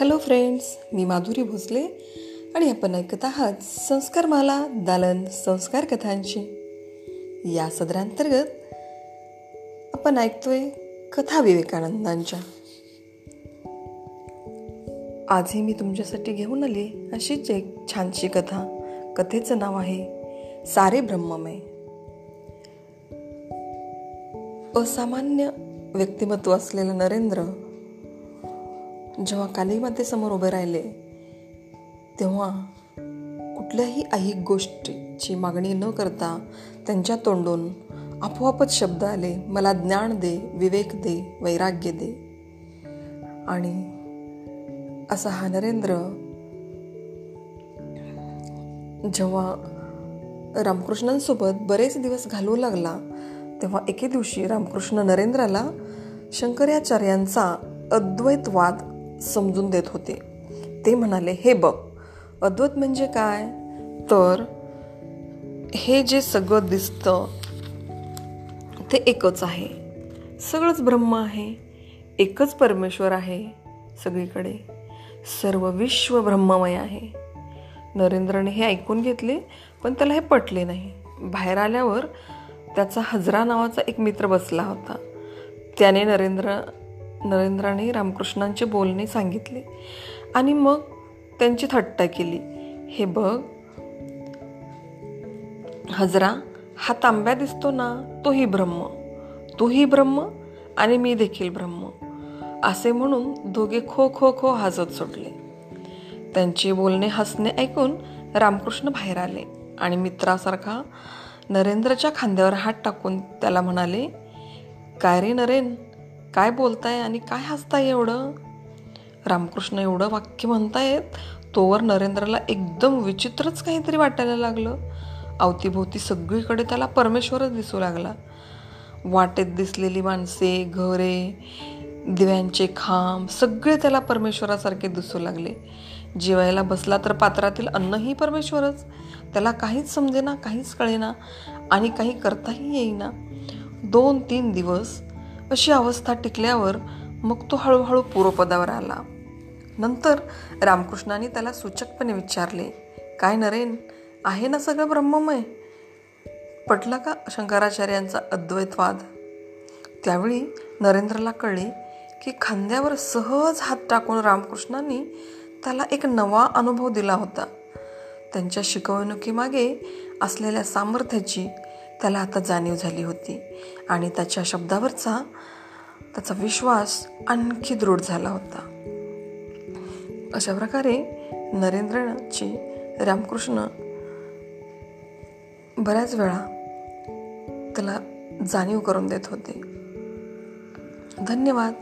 Hello friends मी माधुरी भोसले आणि आपण ऐकत आहात संस्कारमाला दालन संस्कार कथांची. या सदरांतर्गत आपण ऐकतोय कथा विवेकानंदांच्या. आजही मी तुमच्यासाठी घेऊन आली अशीच एक छानशी कथा. कथेचं नाव आहे सारे ब्रह्ममय. असामान्य व्यक्तिमत्व असलेलं नरेंद्र जेव्हा समोर उभे राहिले तेव्हा कुठल्याही ऐहिक गोष्टीची मागणी न करता त्यांच्या तोंडून आपोआपच शब्द आले मला ज्ञान दे विवेक दे वैराग्य दे. आणि असा हा नरेंद्र जेव्हा रामकृष्णांसोबत बरेच दिवस घालवू लागला तेव्हा एके दिवशी रामकृष्ण नरेंद्राला शंकराचार्यांचा अद्वैतवाद समजून देत होते. ते म्हणाले हे बघ अद्वैत म्हणजे काय? तर हे जे सगळं दिसतं ते एकच आहे. सगळंच ब्रह्म आहे. एकच परमेश्वर आहे सगळीकडे. सर्व विश्व ब्रह्ममय आहे. नरेंद्रने हे ऐकून घेतले पण त्याला हे पटले नाही. बाहेर आल्यावर त्याचा हजरा नावाचा एक मित्र बसला होता. त्याने नरेंद्र नरेंद्राने रामकृष्णांचे बोलणे सांगितले. आणि मग त्यांची थट्टा केली. हे बघ. हजरा हा तांब्या दिसतो ना तोही ब्रह्म. तोही ब्रह्म आणि मी देखील ब्रह्म. असे म्हणून दोघे खो खो खो हसत सुटले त्यांचे बोलणे हसणे ऐकून रामकृष्ण बाहेर आले आणि मित्रासारखा नरेंद्रच्या खांद्यावर हात टाकून त्याला म्हणाले काय रे नरेन? काय बोलताय आणि काय हसताय एवढं? रामकृष्ण एवढं वाक्य म्हणतायत तोवर नरेंद्रला एकदम विचित्रच काहीतरी वाटायला लागलं. अवतीभोवती सगळीकडे त्याला परमेश्वरच दिसू लागला. वाटेत दिसलेली माणसे घरे दिव्यांचे खांब सगळे त्याला परमेश्वरासारखे दिसू लागले. जेवायला बसला तर पात्रातील अन्नही परमेश्वरच. त्याला काहीच समजेना काहीच कळेना आणि काही करताही येईना. दोन तीन दिवस अशी अवस्था टिकल्यावर मग तो हळूहळू पूर्वपदावर आला. नंतर रामकृष्णाने त्याला सूचकपणे विचारले काय नरेन आहे ना सगळं ब्रह्ममय? पटला का शंकराचार्यांचा अद्वैतवाद? त्यावेळी नरेंद्रला कळले की खांद्यावर सहज हात टाकून रामकृष्णांनी त्याला एक नवा अनुभव दिला होता. त्यांच्या शिकवणुकीमागे असलेल्या सामर्थ्याची त्याला आता जाणीव झाली होती. आणि त्याच्या शब्दावरचा त्याचा विश्वास आणखी दृढ झाला होता. अशा प्रकारे नरेंद्रची रामकृष्ण बऱ्याच वेळा त्याला जाणीव करून देत होते. धन्यवाद.